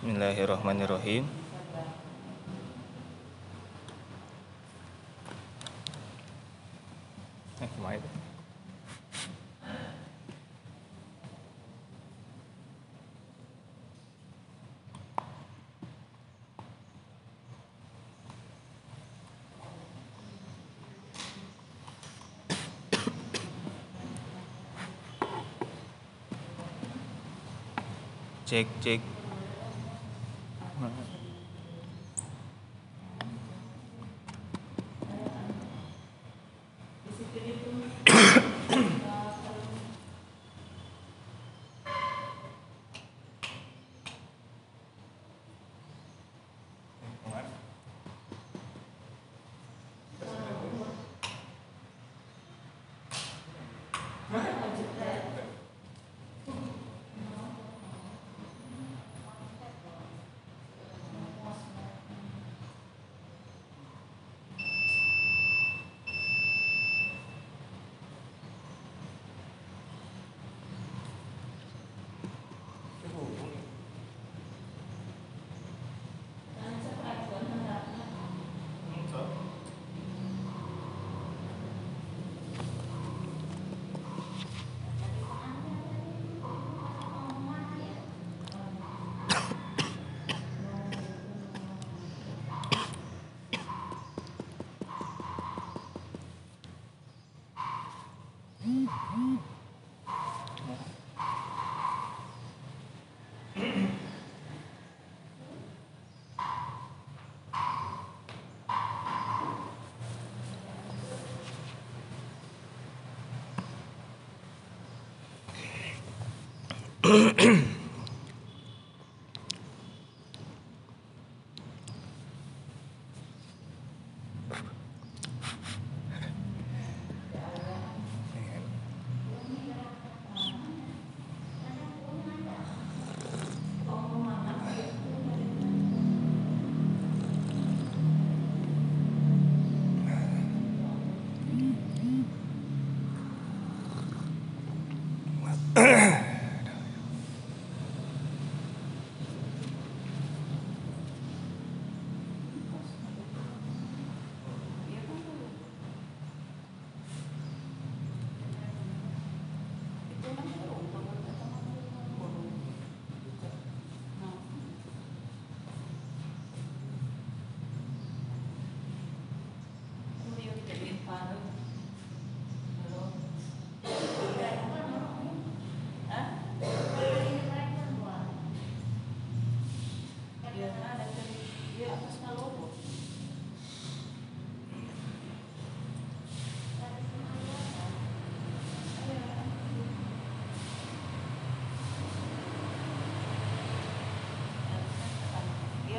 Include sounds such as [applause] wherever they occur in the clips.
Bismillahirrahmanirrahim. Cek cek. Iya [clears throat] [clears throat]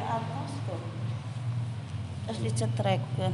atas tuh. Terus dicetrekkeun.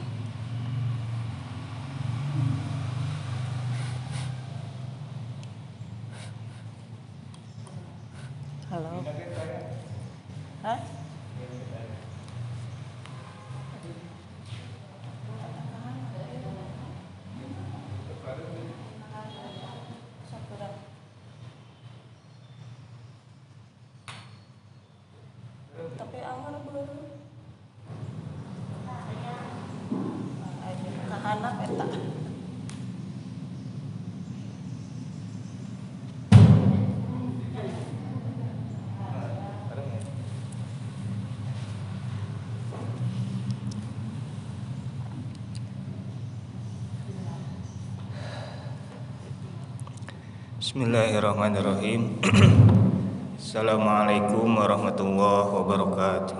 Bismillahirrahmanirrahim. [clears throat] Assalamualaikum warahmatullahi wabarakatuh.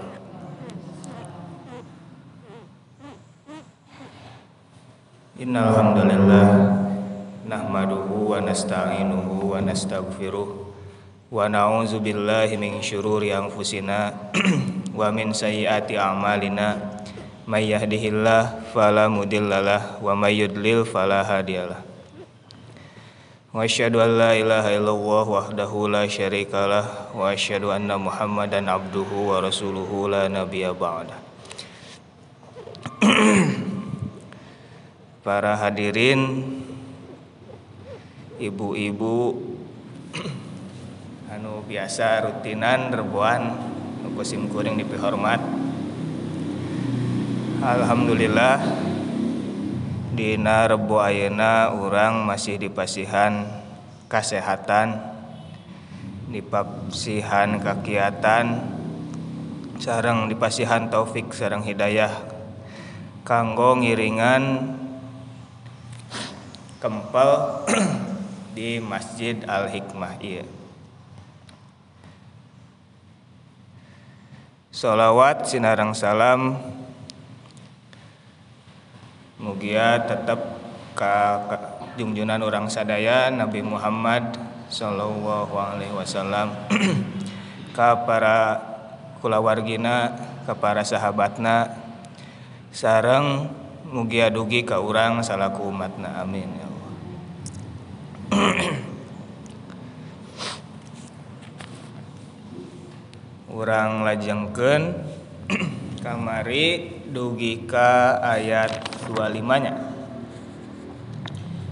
Innal hamdalillah nahmaduhu wa nasta'inuhu wa nastaghfiruh wa na'udzu billahi min syururi anfusina [clears throat] wa min sayyiati a'malina may yahdihillahu fala mudhillalah wa may yudlil fala hadiyalah wa asyhadu an la ilaha illallah wahdahu la syarikalah wa asyhadu anna muhammadan abduhu wa rasuluhu la nabiyya ba'da [clears throat] para hadirin ibu-ibu [clears throat] anu biasa rutinan rebuan kusim kuring dipihormat. Alhamdulillah Dina Rebu Ayeuna orang masih dipasihan kesehatan dipasihan kegiatan sarang dipasihan taufik sarang hidayah. Kanggo ngiringan kempel [clears throat] di Masjid Al Hikmah iya. Salawat sinarang salam mugia tetap ka, ka orang sadaya Nabi Muhammad sallallahu alaihi wasallam. [clears throat] Ka para kulawargina ka para sahabatna sareng mugia dugi ka urang salaku umatna. Amin ya Allah. [clears throat] Urang lajengkeun [clears throat] kamari dugi ka ayat 25 nya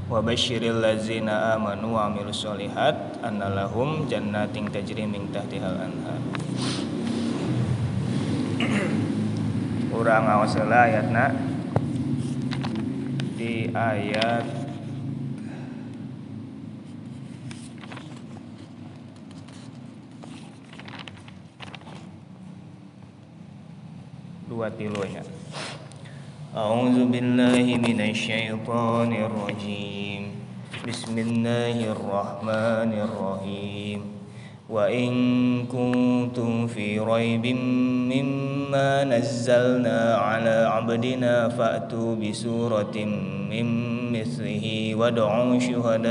wa basyiril ladzina amanu wa amilus solihat annalahum jannatin tajri min tahtihal anhar. Urang awas ayatna. Di ayat dua tilunya أعوذ بالله من الشيطان الرجيم. بسم الله الرحمن الرحيم. وإن كنتم في ريب مما نزلنا على عبدنا فأتوا بسورة من مثله وادعوا شهداءكم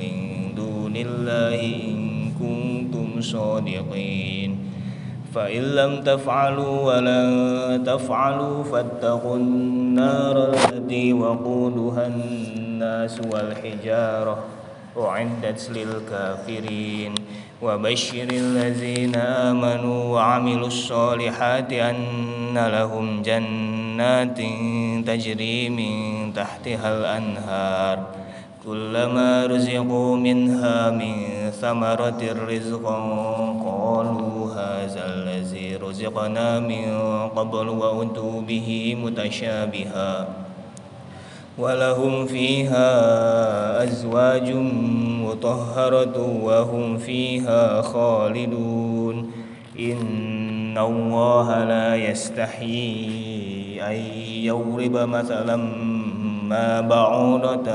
من دون الله إن كنتم صادقين. فإن لم تفعلوا ولن تفعلوا فاتقوا النار التي وقودها الناس والحجارة أعدت للكافرين. وبشر الذين آمنوا وعملوا الصالحات أن لهم جنات تجري من تحتها الأنهار. كلما رزقوا منها من ثمرة رزقا قالوا هذا رزقنا من قبل وأتوا به متشابها. ولهم فيها أزواج مطهرة وهم فيها خالدون. إن الله لا يستحيي أن يضرب مثلا ما بعوضة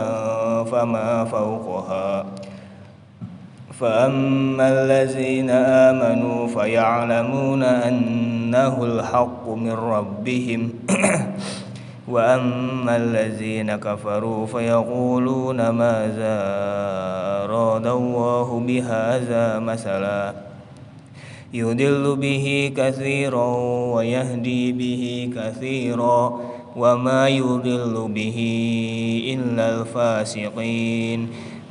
فما فوقها. فأما الذين آمنوا فيعلمون أنه الحق من ربهم. [coughs] وأما الذين كفروا فيقولون ماذا أراد الله بهذا مثلا. يدل به كثيرا ويهدي به كثيرا وما يضل به إلا الفاسقين.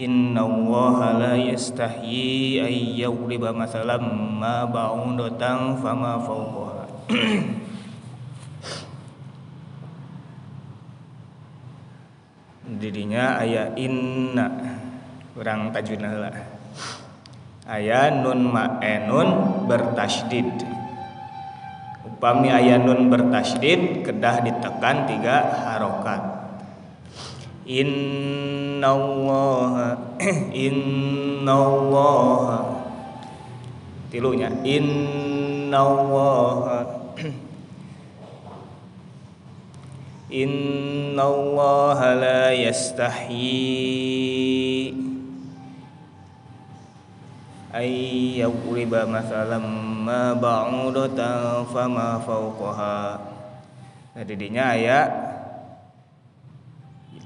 Inna Allah la yastahyi ay yawriba mathalam ma ba'udatan fama fawqaha. [clears throat] Dirinya ayat inna. Kurang tajwidna lah. Ayat nun ma'enun bertasydid. Upami ayat nun bertasydid Kedah ditekan tiga harokat Innallaha [clears throat] Innallaha. Tilunya Innallaha. [clears throat] Innallaha la yastahyi ay yawriba masalam ma ba'udatan fama fawqaha. Nah didinya aya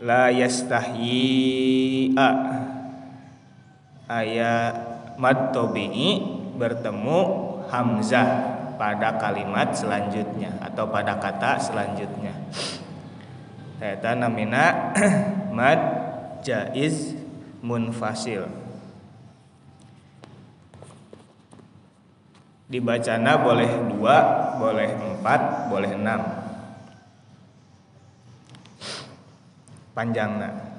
la yastahyi'a aya mad tabi'i bertemu hamzah pada kalimat selanjutnya atau pada kata selanjutnya. Eta namina [clears throat] mad jaiz munfasil. Dibacana boleh dua boleh empat boleh enam panjangna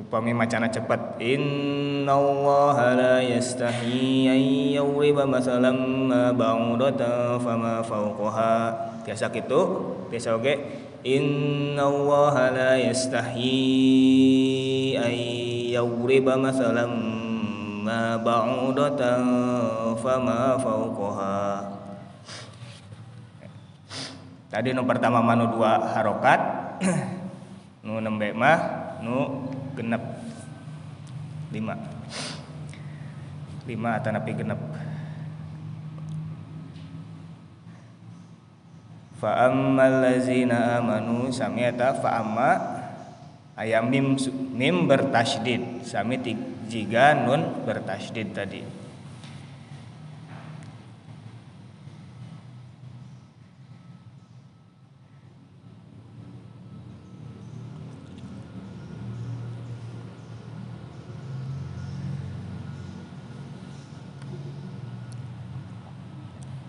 upami macana cepat. Innallaha la yastahi an yawriba masalam ma ba'udatan fama fawqaha. Biasa gitu? Biasa oge innallaha la yastahi an yawriba masalam ma ba'udatan fama fawqaha tadi nu pertama manu dua harokat [clears throat] nu nembe mah nu genep. Lima. Lima atau napi genep. Fa ammal ladzina amanu sami eta fa amma ayam mim mim bertasydid. Sami jika nun bertasydid tadi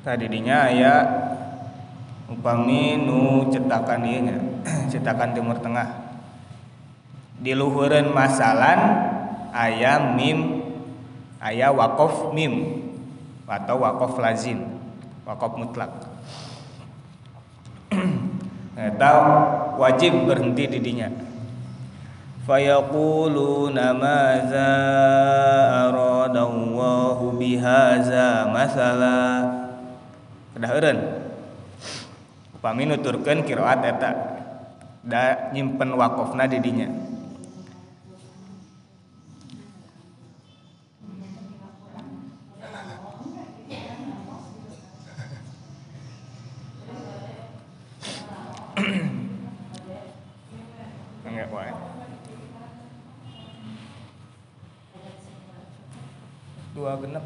tadi dinya aya upami nu cetakan ieu [clears throat] cetakan timur tengah. Di luhureun masalan aya mim aya wakof mim atau wakof lazim wakof mutlak. [clears throat] Eta wajib berhenti di dinya fayaquluna madza aradallahu bihaza masala kedah eureun upami nuturkeun qiraat eta da nyimpen wakofna di dinya enggak wae dua genep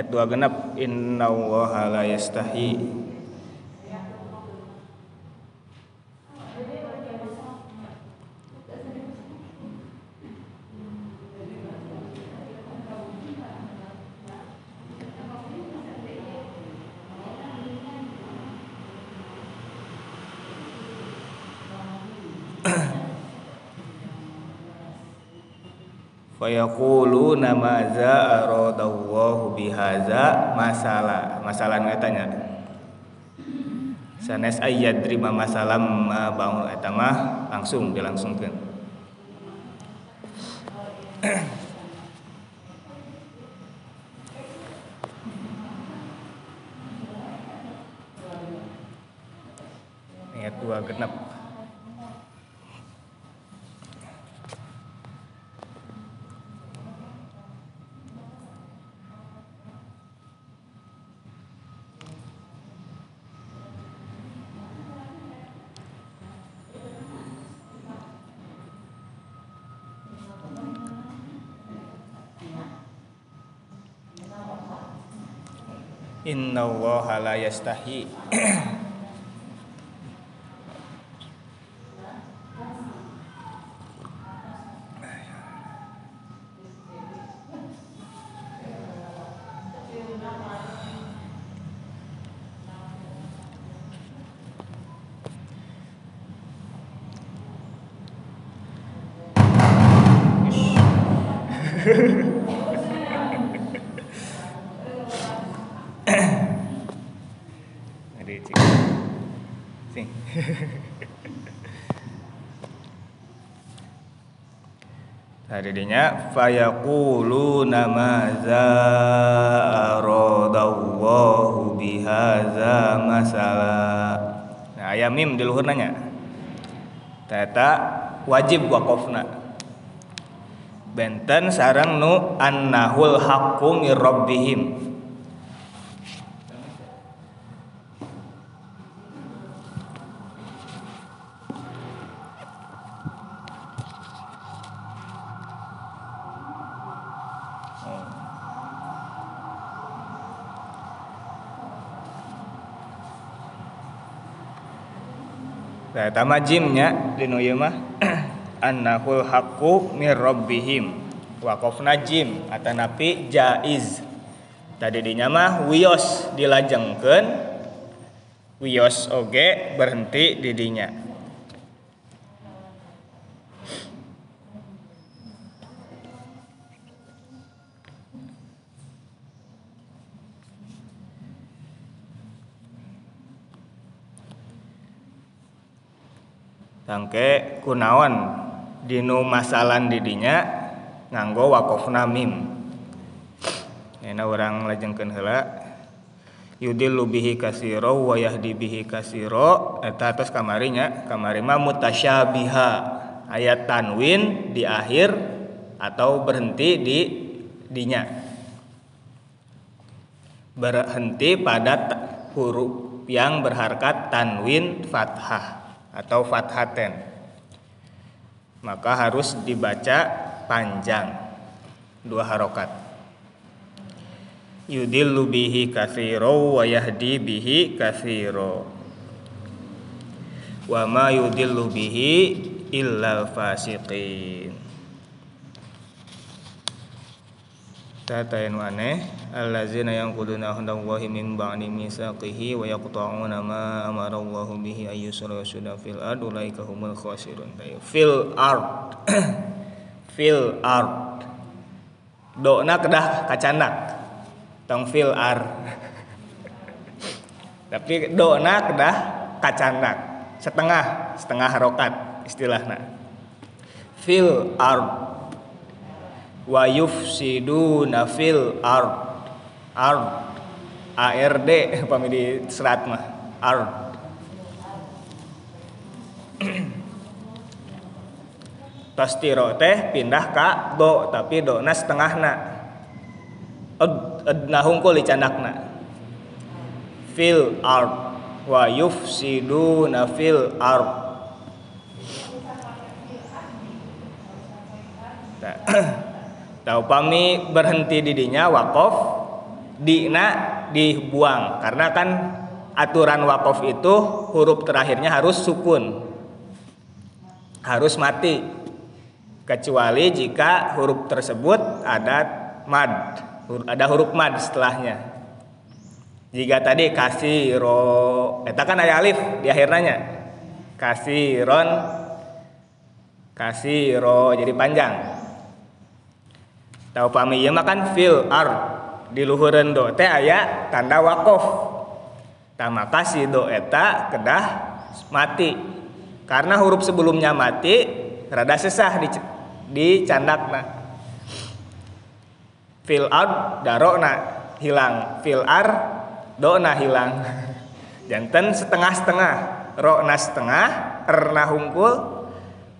Ya, dua genap innallaha la yastahi. fayaquluna maza aradallahu bihaza masalah masalah nu eta nya sanes ayat terima masalah ma bangun eta mah langsung dilangsungkeun ayat dua genep innallaha la yastahi [clears throat] Jadi cik. Sing. Tadinya fayaquluna madza aradallahu bihadza masala. Nah, aya mim di luhur nanya. Tata wajib waqafna. Benten sarang nu annahul haqqu mir rabbihim. Nah, tama jimnya di nu mah [clears throat] annahul haqqu mir rabbihim. Waqafna jim atanapi jaiz. Tadi dinya mah wios dilajengkeun wios oge berhenti di dinya. Tangke kunaon dinu masalan didinya nganggo wakofna mim. Enak orang lajengkeun heula yudillu bihi kasiro wa yahdi kasiro eta tos kamarinya kamari mah mutasyabiha ayat tanwin di akhir atau berhenti di dinya berhenti pada huruf yang berharkat tanwin fathah atau fathaten maka harus dibaca panjang dua harokat. Yudillu bihi katsiro wa yahdi bihi katsiro. Wa ma yudillu bihi illal fasiqin tatain maneh allazina yanquduna ahdallahi min ba'di mitsaqihi wa yaqta'una ma amara Allahu bihi ayyusra yusda fil ard ulaika humul khasirun. Fil ard. [coughs] Fil ard. Do'na kedah kacanak. Tong fil ar. [laughs] Tapi do'na kedah kacanak. Setengah setengah harokat istilahna. Fil ard wa yufsiduna fil ard. Ard. ARD [laughs] pami di serat mah? Ard. [clears throat] Tastiro teh pindah ka do tapi do na setengahna ed edna hungkul di candakna fil ard. Wa yufsiduna fil ard [clears throat] [clears throat] Nah, Tahu pami berhenti di dinya wakof dina dibuang. Karena kan aturan wakof itu huruf terakhirnya harus sukun. Harus mati. Kecuali jika huruf tersebut ada mad ada huruf mad setelahnya. Jika tadi kasiro eta kan ada alif di akhirnya. Kasiron kasiro jadi panjang tahu pami ieu mah kan fil ar di luhureun do teh aya tanda wakof. Tah maka si do eta kedah mati. Karena huruf sebelumnya mati rada sesah di di candakna fil ar darona hilang. Fil ar dona hilang. [laughs] Janten setengah-setengah rona setengah erna hungkul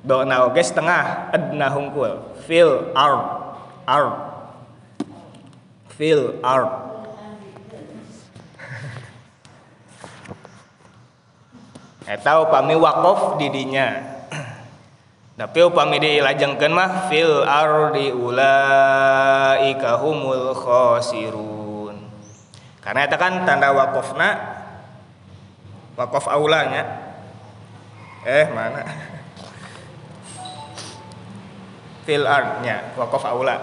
dona oge setengah edna hungkul. Fil ar art feel art eta upami wakof didinya tapi upami dilajengkeun mah fil ardi ulaika humul khasirun. Karena itu kan tanda wakofna wakof aulanya. Eh mana fil artnya wakof aula.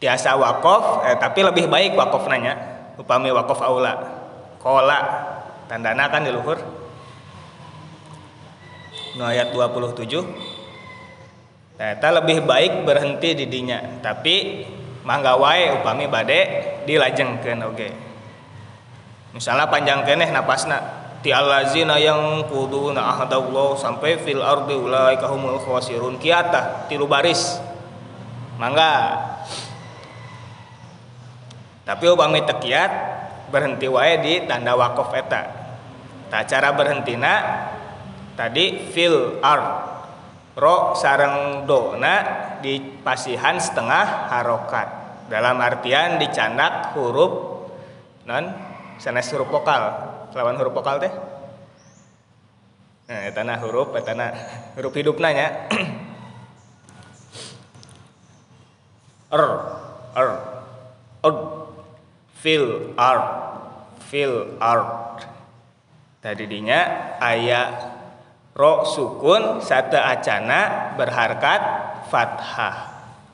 Tiasa wakof eh, tapi lebih baik wakof nanya upami wakof aula. Kola tandana kan di luhur. No ayat 27 Eta lebih baik berhenti di dinya tapi mangga wae upami bade dilajengkeun oge. Misalnya panjang keneh napasna ti allazina yang kuduna ahadallah sampai fil ardi ulaika humul khawasirun kiatah tilu baris. Mangga. Tapi upami tekiat berhenti wae di tanda wakaf eta. Tak cara berhentina tadi fil ard. Ro sarang dona di pasihan setengah harokat. Dalam artian dicanak huruf non sanes huruf vokal lawan huruf vokal teh? Nah tanah huruf tanah huruf hidup nanya er [clears throat] er er fil art fil art tadi dinya ayat ro sukun satu acana berharkat fathah.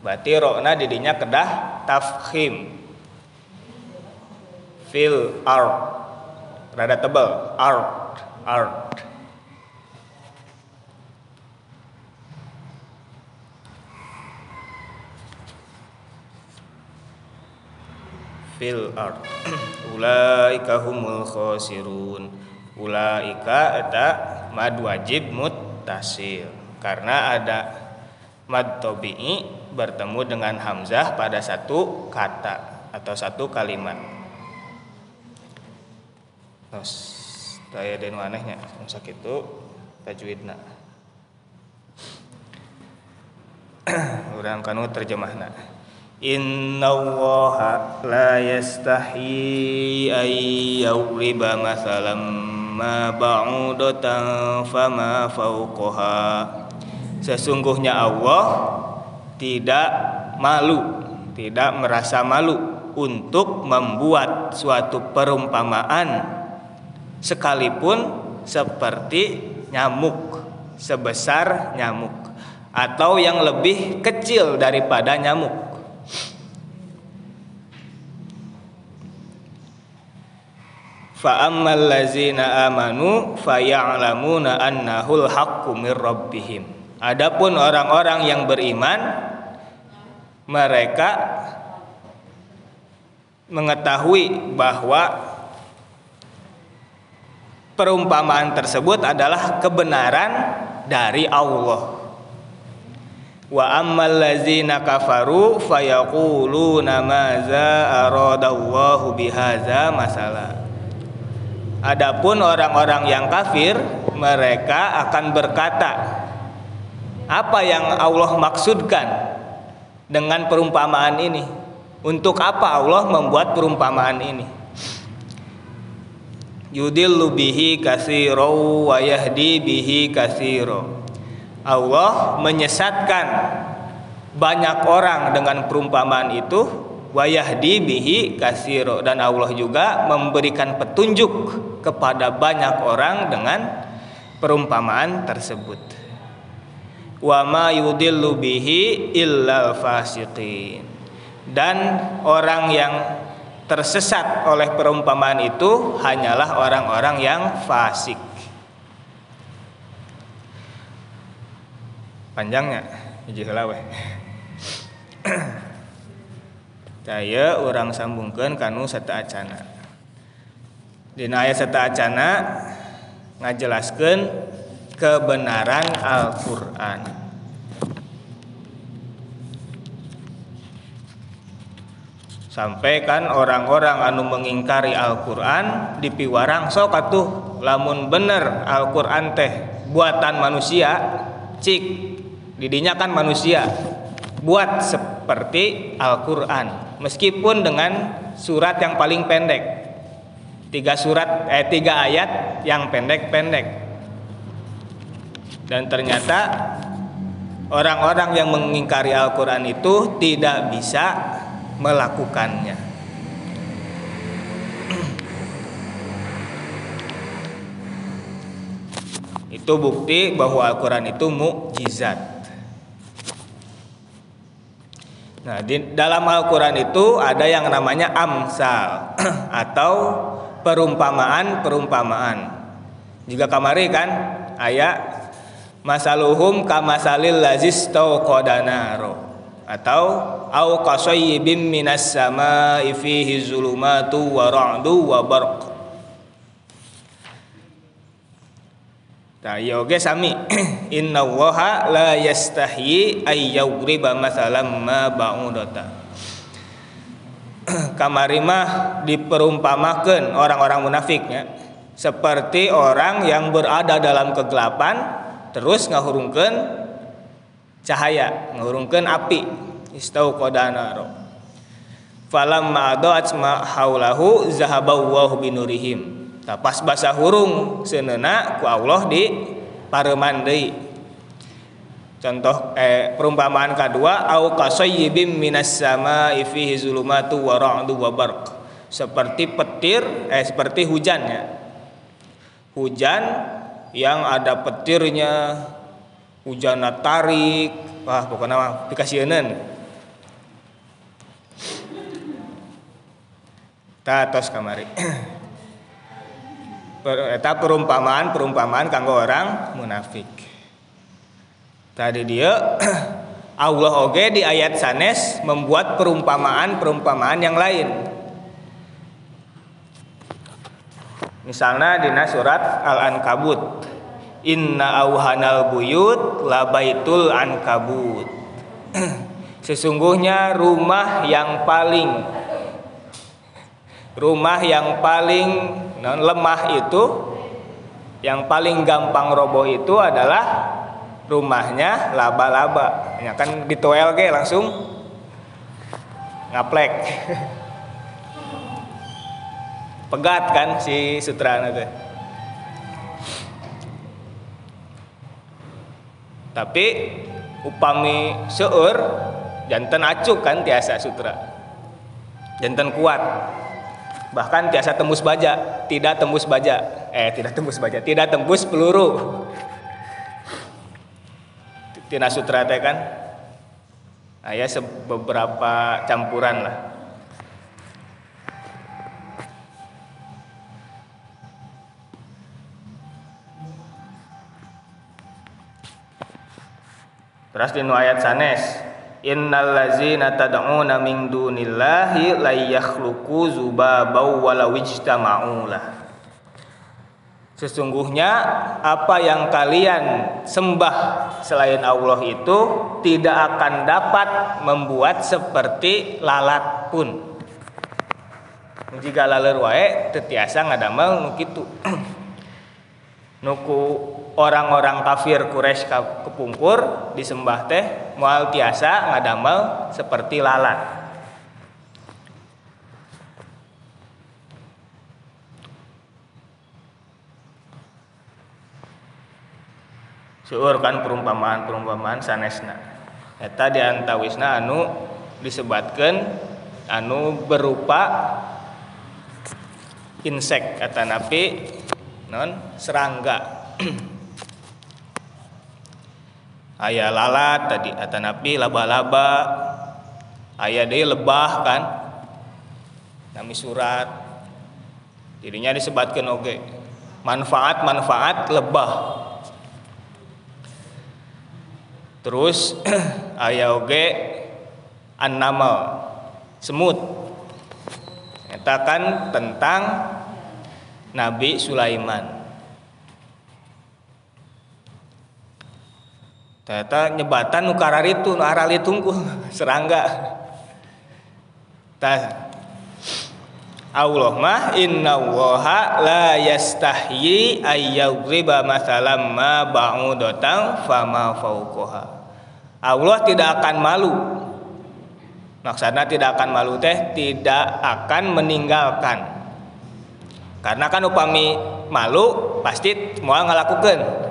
Berarti rokna didinya kedah tafkhim. Fil art rada tebal art. Art. Fil art. [clears throat] Ulaika humul khosirun. Ulaika eta mad wajib muttasil. Karena ada mad tobi'i bertemu dengan hamzah pada satu kata atau satu kalimat terus daya dan anehnya sakit itu tajwidna [clears throat] orang kanu terjemahna Inna allaha la yastahi ay yawriba masalam ma ba'udatan fama fauqaha sesungguhnya Allah tidak malu tidak merasa malu untuk membuat suatu perumpamaan sekalipun seperti nyamuk sebesar nyamuk atau yang lebih kecil daripada nyamuk. Fa ammal ladzina amanu faya'lamuna annahul haqqu mir rabbihim. Adapun orang-orang yang beriman mereka mengetahui bahwa perumpamaan tersebut adalah kebenaran dari Allah wa ammal ladzina kafaru fayaquluna maza aradallahu bihadza masalah Adapun orang-orang yang kafir mereka akan berkata apa yang Allah maksudkan dengan perumpamaan ini? Untuk apa Allah membuat perumpamaan ini? Yudillu bihi kasiro wa yahdi bihi kasiro. Allah menyesatkan banyak orang dengan perumpamaan itu wayahdi bihi kasiro dan Allah juga memberikan petunjuk kepada banyak orang dengan perumpamaan tersebut. Wa ma yudillu bihi illal fasiqin. Dan orang yang tersesat oleh perumpamaan itu hanyalah orang-orang yang fasik. Panjangnya hiji saya orang sambungkan kanu seta acana. Di ayat seta acana ngajelaskan kebenaran Al-Quran sampai kan orang-orang anu mengingkari Al-Quran dipiwarang sok atuh lamun bener Al-Quran teh buatan manusia cik didinya kan manusia buat seperti Al-Quran. Meskipun dengan surat yang paling pendek. Tiga surat eh tiga ayat yang pendek-pendek. Dan ternyata orang-orang yang mengingkari Al-Quran itu tidak bisa melakukannya. Itu bukti bahwa Al-Quran itu mukjizat. Nah, di dalam Al-Quran itu ada yang namanya amsal [clears throat] atau perumpamaan-perumpamaan. Juga kamari kan ayat masaluhum kamasalil lazis tauqodanaro atau au qasayyibim minas samaa'i fihi zulumatu wa ra'du wa barq Nah, ya sami. [clears throat] Inna waha la yastahyi ay yawriba masalam ma ba'udata. [clears throat] Kamari mah diperumpamakan orang-orang munafiknya seperti orang yang berada dalam kegelapan terus ngahurungkeun cahaya, ngahurungkeun api. Istau qadanaro. Falamma adat ma haulahu zahabaw binurihim Nah, pas bahasa hurung senena ku Allah di pareman deui. Contoh eh, perumpamaan kedua au kasayyibim minas samaa'i fihi zulumatu wa ra'du wa barq. Seperti petir eh seperti hujannya. Hujan yang ada petirnya, hujan tarik, wah pokoknya mah dikasieun. Tatos kamari. [clears throat] eta perumpamaan perumpamaan kanggo orang munafik tadi dia [clears throat] Allah oge di ayat sanes membuat perumpamaan perumpamaan yang lain misalnya di surat al ankabut inna auhanal buyut labaitul ankabut. [clears throat] Sesungguhnya rumah yang paling rumah yang paling lemah itu yang paling gampang roboh itu adalah rumahnya laba-laba. Ya kan ditoel ke langsung ngaplek. [laughs] Pegat kan si sutra itu tapi upami seur jantan acuk kan tiasa sutra. Jantan kuat. Bahkan biasa tembus baja tidak tembus baja. Eh tidak tembus baja tidak tembus peluru. Tina Sutra teh kan? Ayah beberapa campuran lah Terus di ayat sanes innal ladzina tad'una min dunillahi la yakhluqu zubabaw walau ijtama'ulah Sesungguhnya apa yang kalian sembah selain Allah itu tidak akan dapat membuat seperti lalat pun. Jika laler wae tetiasa ngadamel nu kitu. [clears throat] Nuku orang-orang kafir Quraisy kepungkur disembah teh moal tiasa ngadamel seperti lalat Seueur kan perumpamaan-perumpamaan sanesna. Eta di antawisna anu disebatkan anu berupa insek kata napi non serangga [clears throat] ayah lalat tadi atau napi laba-laba. Ayah deh lebah kan? Nami surat. Jadinya disebatkan oke manfaat-manfaat lebah. Terus [clears throat] ayah oke annama semut. Katakan tentang Nabi Sulaiman Ternyata nyebatan nu itu nu aralitungku [laughs] serangga. Tah Allah mah inna waha la yastahyi ayyadriba masalam ma ba'udatan fama fauqaha. Allah tidak akan malu. Maksudnya tidak akan malu teh tidak akan meninggalkan. Karena kan upami malu pasti mau ngalakukan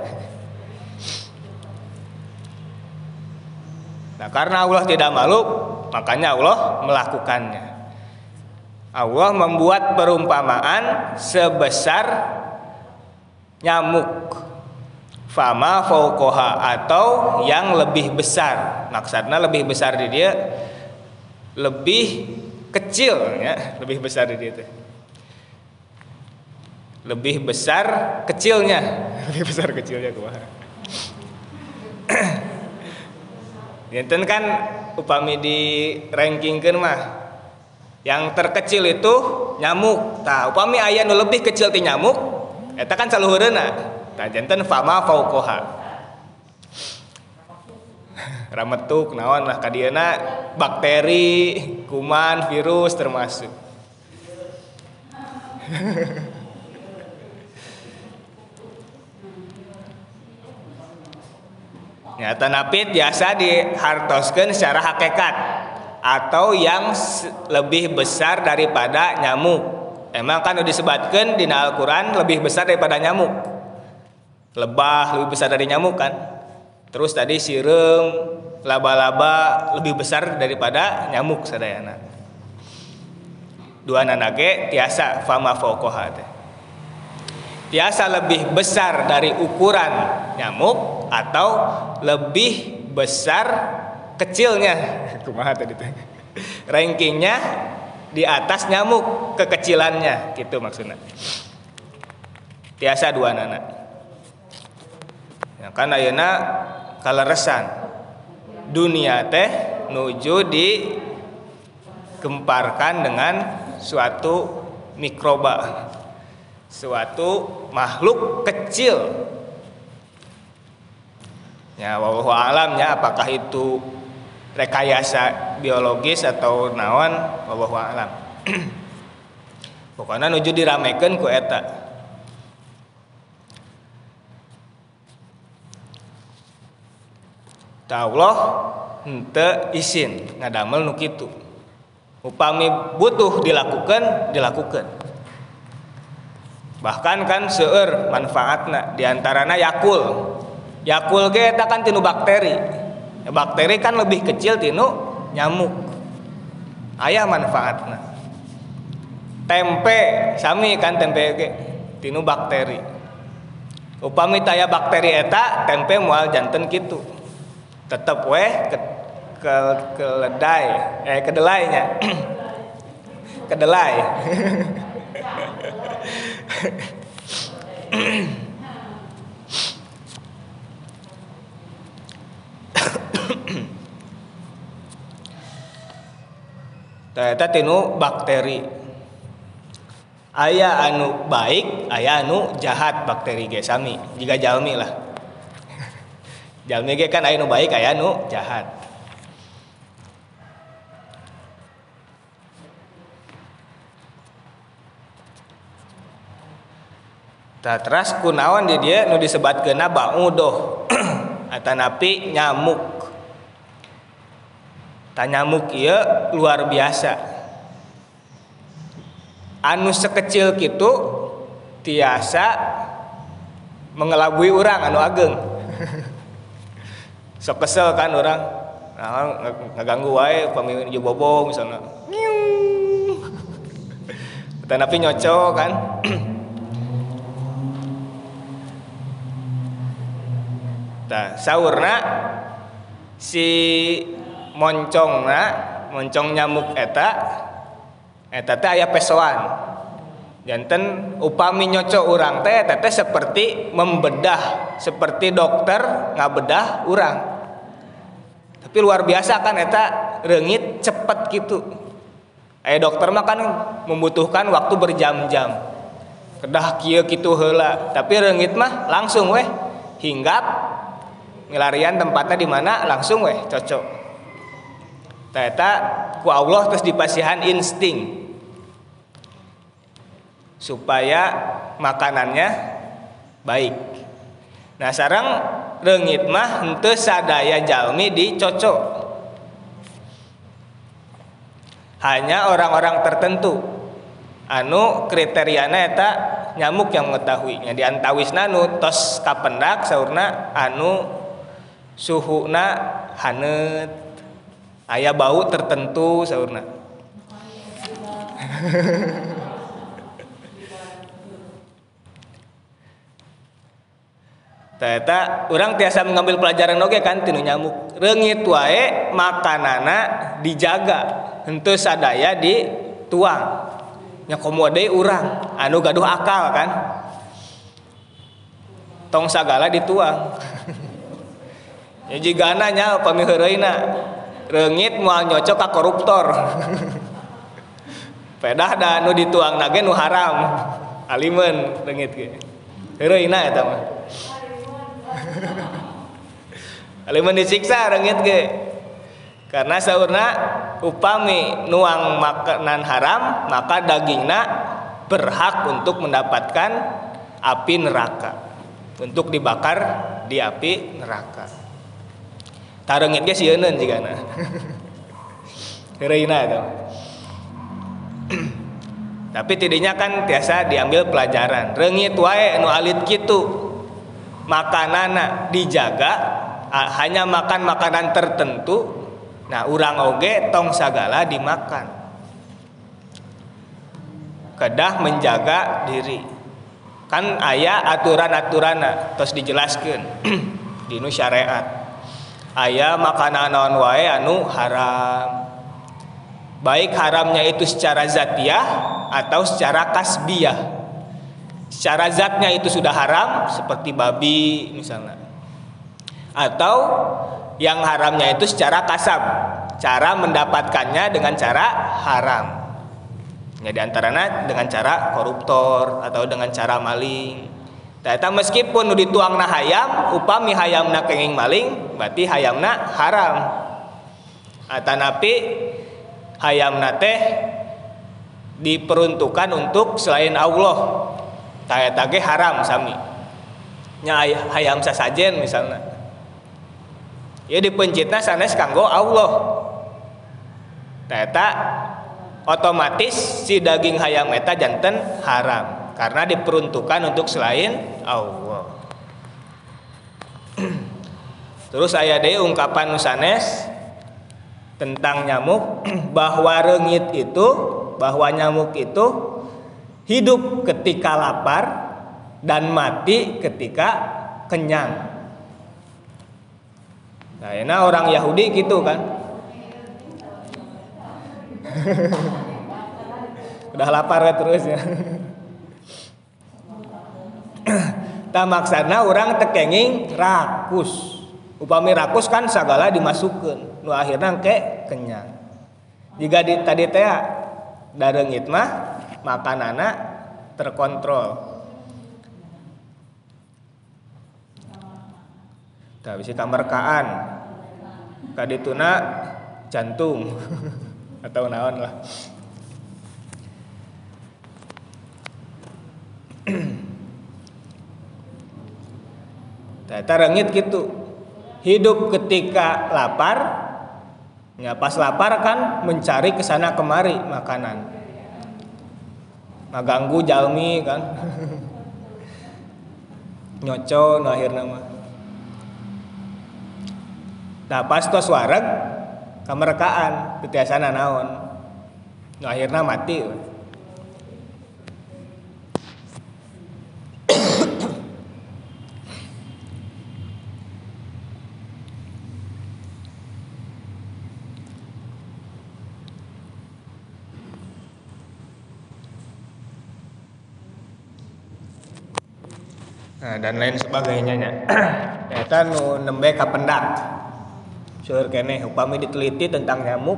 Nah, karena Allah tidak malu, makanya Allah melakukannya. Allah membuat perumpamaan sebesar nyamuk. fama fauqoha atau yang lebih besar maksudnya lebih besar di dia lebih kecil ya lebih besar di dia itu lebih besar kecilnya [laughs] lebih besar kecilnya kumaha [clears throat] Enten kan upami di rankingkan mah yang terkecil itu nyamuk. Nah, upami ayah nu lebih kecil ti nyamuk, eta kan saluhureuna. Tah janten fama fauqoha. [laughs] Rametuk naon lah kadiana bakteri, kuman, virus termasuk. [laughs] Nyata napit biasa dihartoskan secara hakikat atau yang lebih besar daripada nyamuk. Emang kan udah disebutkan di Al-Quran lebih besar daripada nyamuk. Lebah lebih besar dari nyamuk kan. Terus tadi sirem, laba-laba lebih besar daripada nyamuk sadayana. Dua nanage tiasa fama fokoha tiasa lebih besar dari ukuran nyamuk atau lebih besar kecilnya. [laughs] Kumaha tadi rankingnya di atas nyamuk kekecilannya. Gitu maksudnya. Tiasa dua nana. Ya kan ayeuna kaleresan. Dunia teh nuju digemparkan dengan suatu mikroba suatu makhluk kecil ya wallahu alamnya apakah itu rekayasa biologis atau nawan wallahu alam. [clears throat] Pokoknya nuju diramekan ku eta. Allah hente izin ngadamel nu kitu. Upami butuh dilakukan dilakukan. Bahkan kan seueur manfaatna di antaranya yakul yakul ge kan tinu bakteri. Ya, bakteri kan lebih kecil tinu nyamuk. Ayah manfaatna. Tempe sami kan tempe ge tinu bakteri. Upami taya bakteri eta tempe mual janten gitu tetep weh ke, ke keledai eh kedelainya. [clears throat] Kedelai [clears throat] [clears throat] Ternyata tinu bakteri. Ayah anu baik ayah anu jahat bakteri ge sami. Jika jalmi lah. [laughs] Jalmi ge kan ayah anu baik ayah anu jahat. Tah teras kunaon di dia nu disebatkeun baudoh. [clears throat] Atanapi nyamuk. Tah nyamuk ieu luar biasa. Anu sekecil kitu tiasa mengelabui orang anu ageng. [laughs] Sok kesel kan orang nah, ngaganggu wae pamimpin bobo misalnya. [laughs] Tanapi nyocok kan. [clears throat] Nah, saurna si moncongna moncong nyamuk eta eta teh aya pesoan. Janten upami nyoco urang teh eta teh seperti membedah seperti dokter ngabedah urang. Tapi luar biasa kan eta rengit cepet gitu. Aya dokter mah kan membutuhkan waktu berjam-jam. Kedah kieu kitu heula tapi rengit mah langsung weh. Hinggap ngelarian tempatnya di mana langsung weh cocok ternyata ku Allah terus dipasihan insting. Supaya makanannya baik. Nah sekarang rengit mah ente sadaya jalmi dicocok hanya orang-orang tertentu. Anu kriteriana eta nyamuk yang mengetahuinya di antawisna nu tos kapendak saurna anu suhuna hanet ayah bau tertentu saurna Ternyata orang tiasa mengambil pelajaran oke kan tinu nyamuk. Rengit wae makanana dijaga. Henteu sadaya dituang. Nya komode urang anu gaduh akal kan. Tong sagala dituang. [laughs] ya jigana nya upami reungit moal nyocok ka koruptor. [laughs] Pedah da nu dituang nage nu haram. Alimen reungit ge. Heureuyna eta mah. [laughs] Alimun disiksa rengit ge. Karena saurna upami nuang makanan haram, maka dagingna berhak untuk mendapatkan api neraka. Untuk dibakar di api neraka. Tarengit ge sieun jigana. Heureuna itu. Tapi tidinya kan biasa diambil pelajaran. Rengit wae nu alit kitu makanana dijaga hanya makan makanan tertentu nah urang oge tong sagala dimakan kedah menjaga diri kan ayah aturan-aturana terus dijelaskan [clears throat] di syariat ayah makanan non wae anu haram. Baik haramnya itu secara zatiah atau secara kasbiah secara zatnya itu sudah haram seperti babi misalnya. Atau yang haramnya itu secara kasab cara mendapatkannya dengan cara haram. Ya antaranya dengan cara koruptor atau dengan cara maling Ternyata meskipun dituang na hayam upami hayamna kenging maling berarti hayamna haram. Atanapi hayamna teh diperuntukkan untuk selain Allah. Taya tage haram sami. Nya hayam sasajen misalnya ya dipencitna sanes kanggo Allah. Teta otomatis si daging hayam eta jantan haram karena diperuntukkan untuk selain Allah [clears throat] terus ayah deh ungkapan nusanes tentang nyamuk [clears throat] bahwa rengit itu bahwa nyamuk itu hidup ketika lapar dan mati ketika kenyang. Nah, ini orang Yahudi gitu kan. [laughs] Udah lapar ya terus ya. [laughs] Tak maksana orang tekenging rakus. Upami rakus kan segala dimasukkan. Nu akhirnya ke kenyang. Jika di, tadi teh darengit mah makanana terkontrol tak bisa kamerkaan kadituna jantung [laughs] atau naon lah [clears throat] Tata rengit gitu. Hidup ketika lapar ya pas lapar kan mencari ke sana kemari makanan. Ngaganggu jalmi kan. [laughs] Nyoco no akhir nama. Nah pas tos wareg kamerkaan tetiasana naon no mati dan lain sebagainya nya. [clears throat] Eta nu nembe ka pendak seueur keneh upami diteliti tentang nyamuk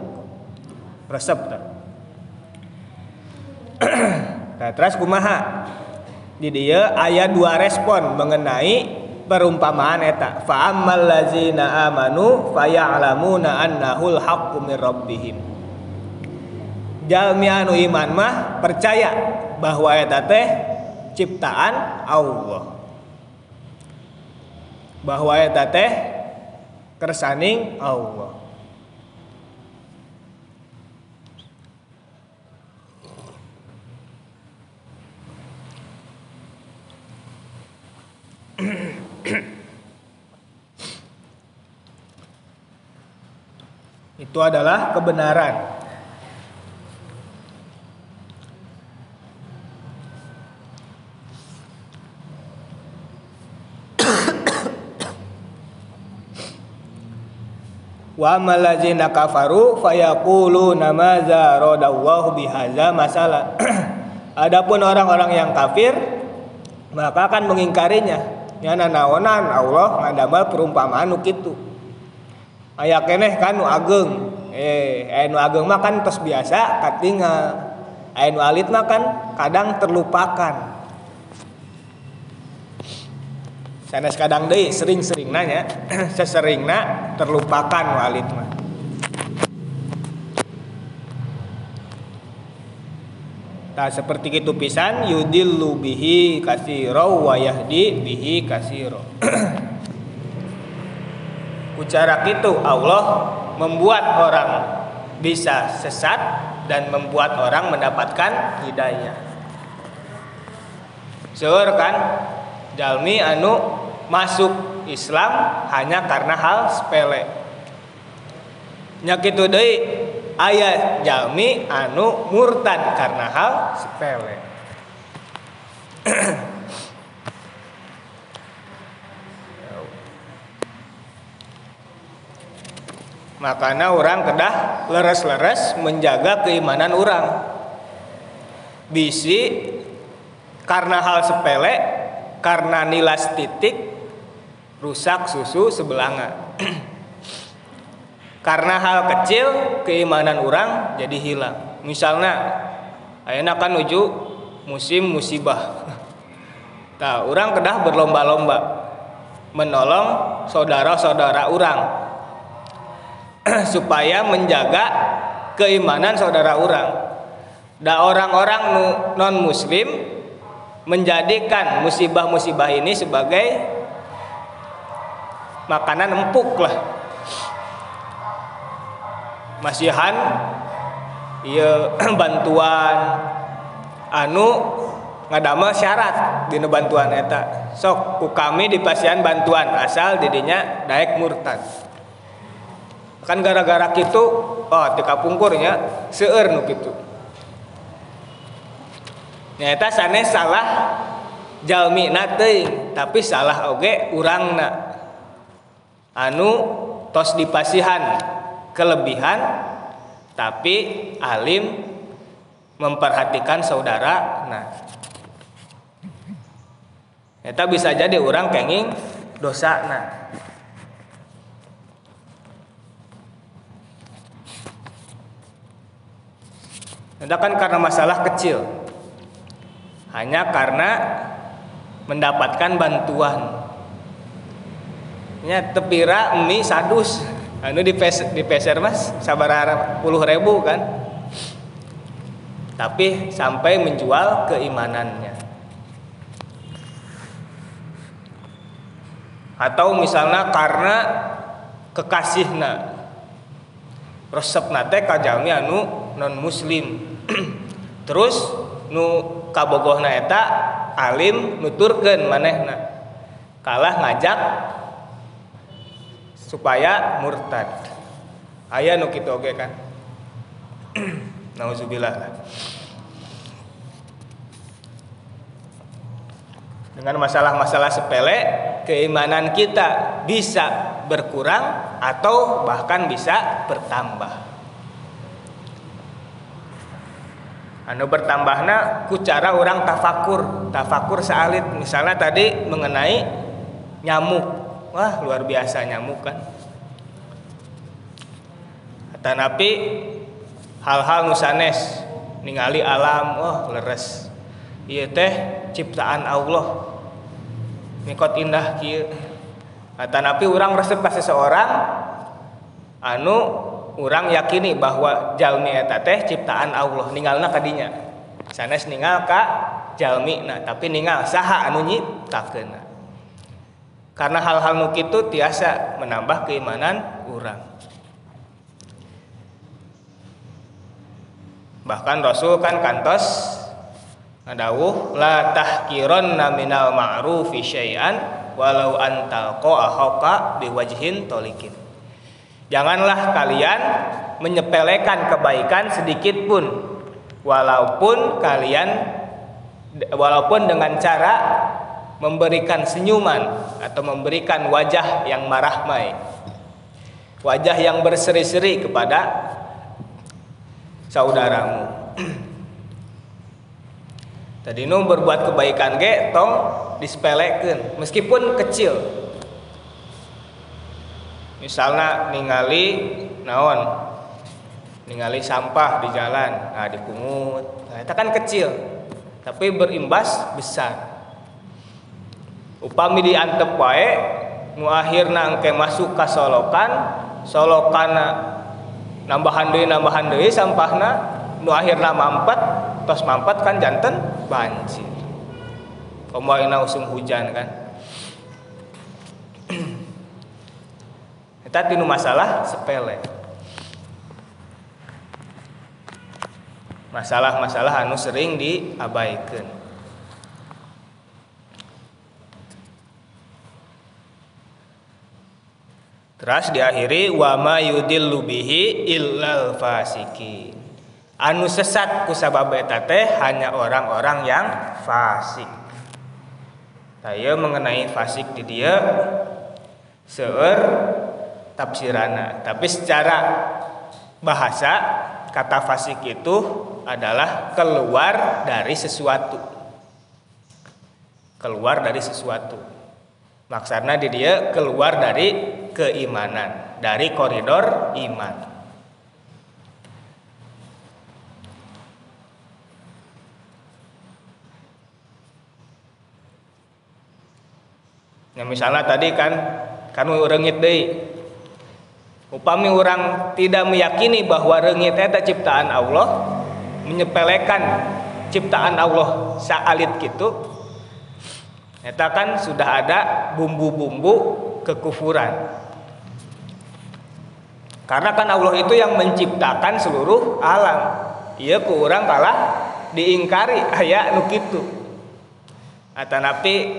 resep ta. [clears throat] Nah terus kumaha? Di dia aya dua respon mengenai perumpamaan eta. Fa ammal ladzina amanu fayalamuna annahul haqqu mir rabbihim. Jalmi anu iman mah percaya bahwa eta teh ciptaan Allah bahwa eta teh kersaning Allah. Itu adalah kebenaran Wa amalazina kafaru fayaquluna madza radallahu bihadza masalah. [clears throat] Adapun orang-orang yang kafir maka akan mengingkarinya. Nyana naonan Allah ngadamel perumpamaan nu kitu. Aya keneh kan nu ageng. Eh, aya nu ageng mah kan tos biasa katinggal. Aya nu alit mah kan kadang terlupakan. Sanes kadang deui sering-sering nanya [clears throat] seseringna terlupakan walid mah Tak seperti itu pisan yudillu bihi kasiro wa yahdi bihi kasiro. [clears throat] Ucara itu Allah membuat orang bisa sesat dan membuat orang mendapatkan hidayah. Seur kan jalmi anu masuk Islam hanya karena hal sepele. Nyakitu deui aya jalmi anu murtad karena hal sepele. [clears throat] Makanya orang kedah leres-leres menjaga keimanan orang. Bisi karena hal sepele karena nilas titik rusak susu sebelanga. [clears throat] Karena hal kecil keimanan orang jadi hilang. Misalnya ayana kan uju musim musibah. [laughs] Nah orang kedah berlomba-lomba menolong saudara-saudara orang. [clears throat] Supaya menjaga keimanan saudara orang. Da orang-orang non muslim menjadikan musibah-musibah ini sebagai makanan empuk lah. Masihan iya [clears throat] bantuan. Anu ngadama syarat di bantuan eta. Sok ku kami di pasian bantuan asal didinya daek murtad. Kan gara-gara gitu oh tika pungkurnya seueur nu gitu nyata salah jalmi teuing tapi salah oge urangna anu tos dipasihan kelebihan tapi alim memperhatikan saudara. Nah. Nyata bisa jadi orang kenging dosa nah. Itu kan karena masalah kecil. Hanya karena mendapatkan bantuan ya tepira mie sadus. Anu di pes, di peser mas sabar puluh ribu kan. Tapi sampai menjual keimanannya. Atau misalnya karena kekasihna. Resep nate kajami anu non muslim [clears throat] terus nu kabogohna eta alim nuturkeun manehna. Kalah ngajak supaya murtad. Aya nu kitu oge kan. [clears throat] Nauzubillah. Dengan masalah-masalah sepele keimanan kita bisa berkurang atau bahkan bisa bertambah. Anu bertambahnya ku cara orang tafakur. Tafakur salit misalnya tadi mengenai nyamuk wah luar biasa nyamuk kan. Tanapi hal-hal nusanes ningali alam wah leres. Iya teh ciptaan Allah. Mikot indah kieu. Tanapi orang resep ka seseorang anu orang yakini bahwa jalmi eta teh ciptaan Allah ninggalna kadinya sanes ninggal ka jalmi nah tapi ninggal saha anu nyiptakeun karena hal-hal nu kitu tiasa menambah keimanan orang. Bahkan Rasul kan kantos ngadawuh la tahkironna minal ma'rufi syai'an walau antalqa ahqa biwajhin tolikin. Janganlah kalian menyepelekan kebaikan sedikit pun walaupun kalian walaupun dengan cara memberikan senyuman atau memberikan wajah yang marah mai. wajah yang berseri-seri kepada saudaramu. [clears throat] Tadi nu berbuat kebaikan ge tong dispelekeun meskipun kecil. Misalnya ningali naon? Ningali sampah di jalan nah dipungut nah itu kan kecil tapi berimbas besar upami diantep wae akhirna engke masuk ke solokan solokana nambahan deui nambahan deui sampahna nu akhirna mampet tos mampet kan janten banjir komoina usung hujan kan Eta tinu masalah sepele. Masalah-masalah anu sering diabaikan. Terus diakhiri wa ma yudillu bihi illal fasikin. Anu sesat ku sabab eta teh hanya orang-orang yang fasik. Saya mengenai fasik di dia seueur tafsirana, tapi secara bahasa kata fasik itu adalah keluar dari sesuatu. Keluar dari sesuatu. Maksudnya di dia keluar dari keimanan, dari koridor iman. Ya misalnya tadi kan kan rengit deui. Upami orang tidak meyakini bahwa rengit eta ciptaan Allah, menyepelekan ciptaan Allah saalit gitu, Eta kan sudah ada bumbu-bumbu kekufuran. Karena kan Allah itu yang menciptakan seluruh alam. Iya ku orang kalah diingkari [laughs] aya nu kitu. Atanapi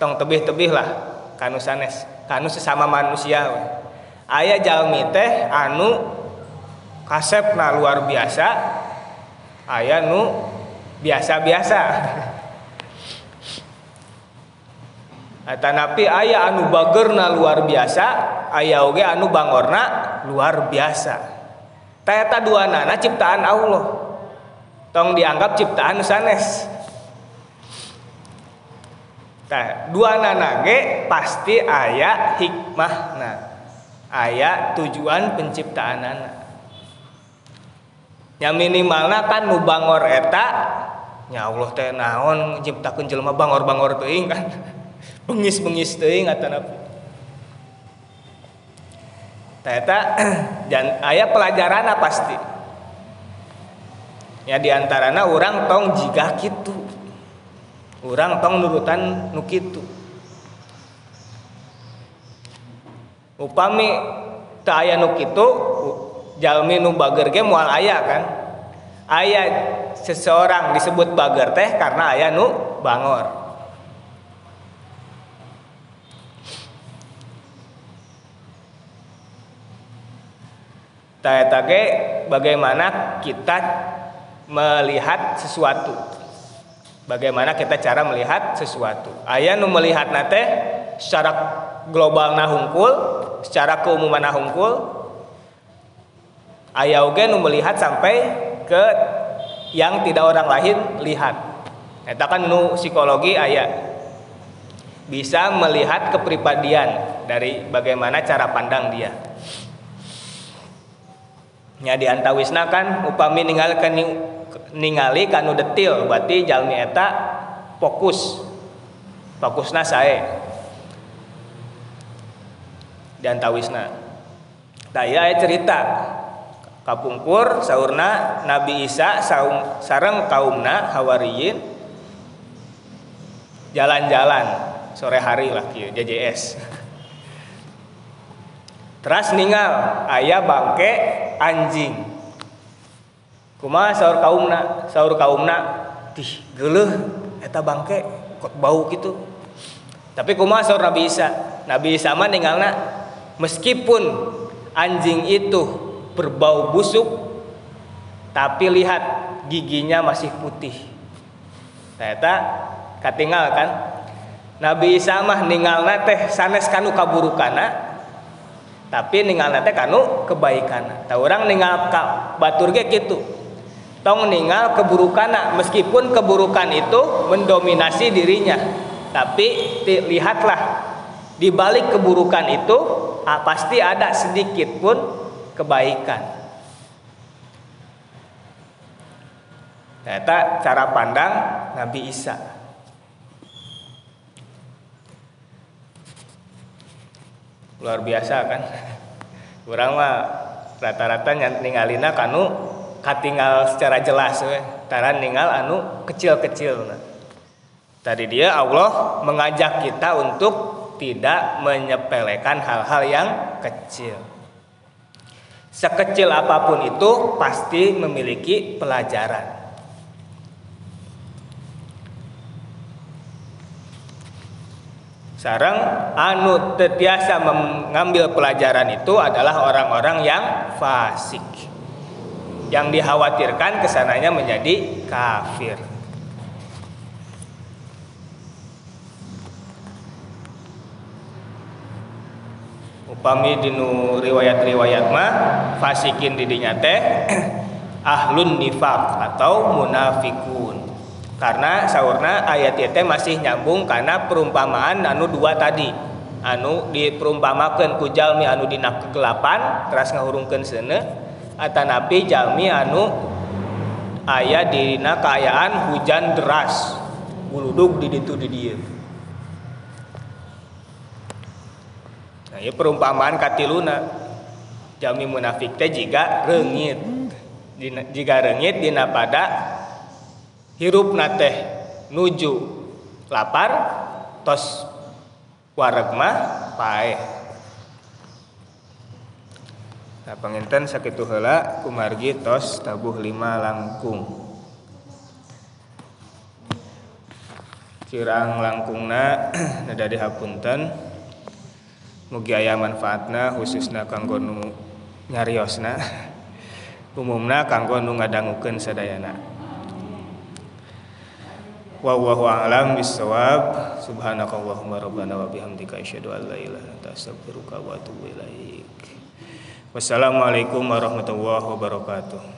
tong tebih-tebih lah kanu sanes, kanu sesama manusia. Aya jalmi teh anu kasepna luar biasa, aya nu biasa-biasa. [laughs] Tanapi ayah anu bagerna luar biasa ayah oge anu bangorna luar biasa. Teta dua nana ciptaan Allah. Tong dianggap ciptaan sanes. Tah, dua nana ge pasti ayah hikmahna. Ayah tujuan penciptaan nana yang minimalna kan nu bangor eta nya Allah teh naon ciptakeun jelema bangor-bangor teuing kan bengis-bengis teuing atanapi Ternyata [clears throat] dan ayah pelajaran pasti. Ya di antaranya orang tong jika gitu orang tong nurutan nu kitu. Upami tak aya nu kitu jalmi nu bager ge moal aya kan. Aya seseorang disebut bager teh karena aya nu bangor Taetage bagaimana kita melihat sesuatu. Bagaimana kita cara melihat sesuatu. Ayah nu melihat nate secara global nahungkul, secara keumuman nahungkul. Ayah oge nu melihat sampai ke yang tidak orang lain lihat. Eta kan nu psikologi ayah bisa melihat kepribadian dari bagaimana cara pandang dia nya diantawisna kan upami ningali kan ningali kanu detil berarti jalmi eta fokus. Fokusna sae. Diantawisna. Da ieu cerita. Kapungkur saurna Nabi Isa saum, sareng kaumna hawariyin jalan-jalan sore hari lah kieu JJS [laughs] Teras ningal ayah bangke anjing. Kuma sahur kaumna, sahur kaumna, tih geleh eta bangke kok bau gitu. Tapi kuma sahur Nabi Isa, Nabi Isa mah ningalna meskipun anjing itu berbau busuk tapi lihat giginya masih putih. Eta katinggal kan Nabi Isa mah ningalna teh sanes kanu kaburukana tapi ningal nate kanu kebaikan. Tah orang ningal ka batur ge kitu. Tong ningal keburukan meskipun keburukan itu mendominasi dirinya. Tapi lihatlah di balik keburukan itu pasti ada sedikit pun kebaikan. Ternyata cara pandang Nabi Isa. Luar biasa kan? Kurang mah rata-rata ningalina kanu katinggal secara jelas we. Taran ningal anu kecil-kecil. Tadi dia Allah mengajak kita untuk tidak menyepelekan hal-hal yang kecil. Sekecil apa pun itu pasti memiliki pelajaran. Sarang anu tetiasa mengambil pelajaran itu adalah orang-orang yang fasik. Yang dikhawatirkan ke sananya menjadi kafir. Upami dinu riwayat-riwayat mah fasikin didinya teh [clears throat] ahlun nifak atau munafikun karena saurna ayat itu masih nyambung karena perumpamaan anu dua tadi. Anu diperumpamakan ku jalmi anu dina kegelapan teras ngahurungkeun seuneu atanapi jalmi anu ayat dina kaayaan hujan deras buludug di ditu di dieu. Nah ieu perumpamaan katiluna jalmi munafik teh jiga reungit. Jika reungit dina pada hirup nate nuju lapar tos wareg mah pae Nah, penginten sakitu heula kumargi tos tabuh lima langkung. Kirang langkungna [clears throat] nada dihapunten. Mugi aya manfaatna khususna kanggo nu nyariosna. [laughs] Umumna kanggo nu ngadangukeun sadayana wallahu a'lam bissawab. Subhanakallahumma rabbana wa bihamdika asyhadu an la ilaha illa anta astaghfiruka wa atubu ilaik. Wassalamualaikum warahmatullahi wabarakatuh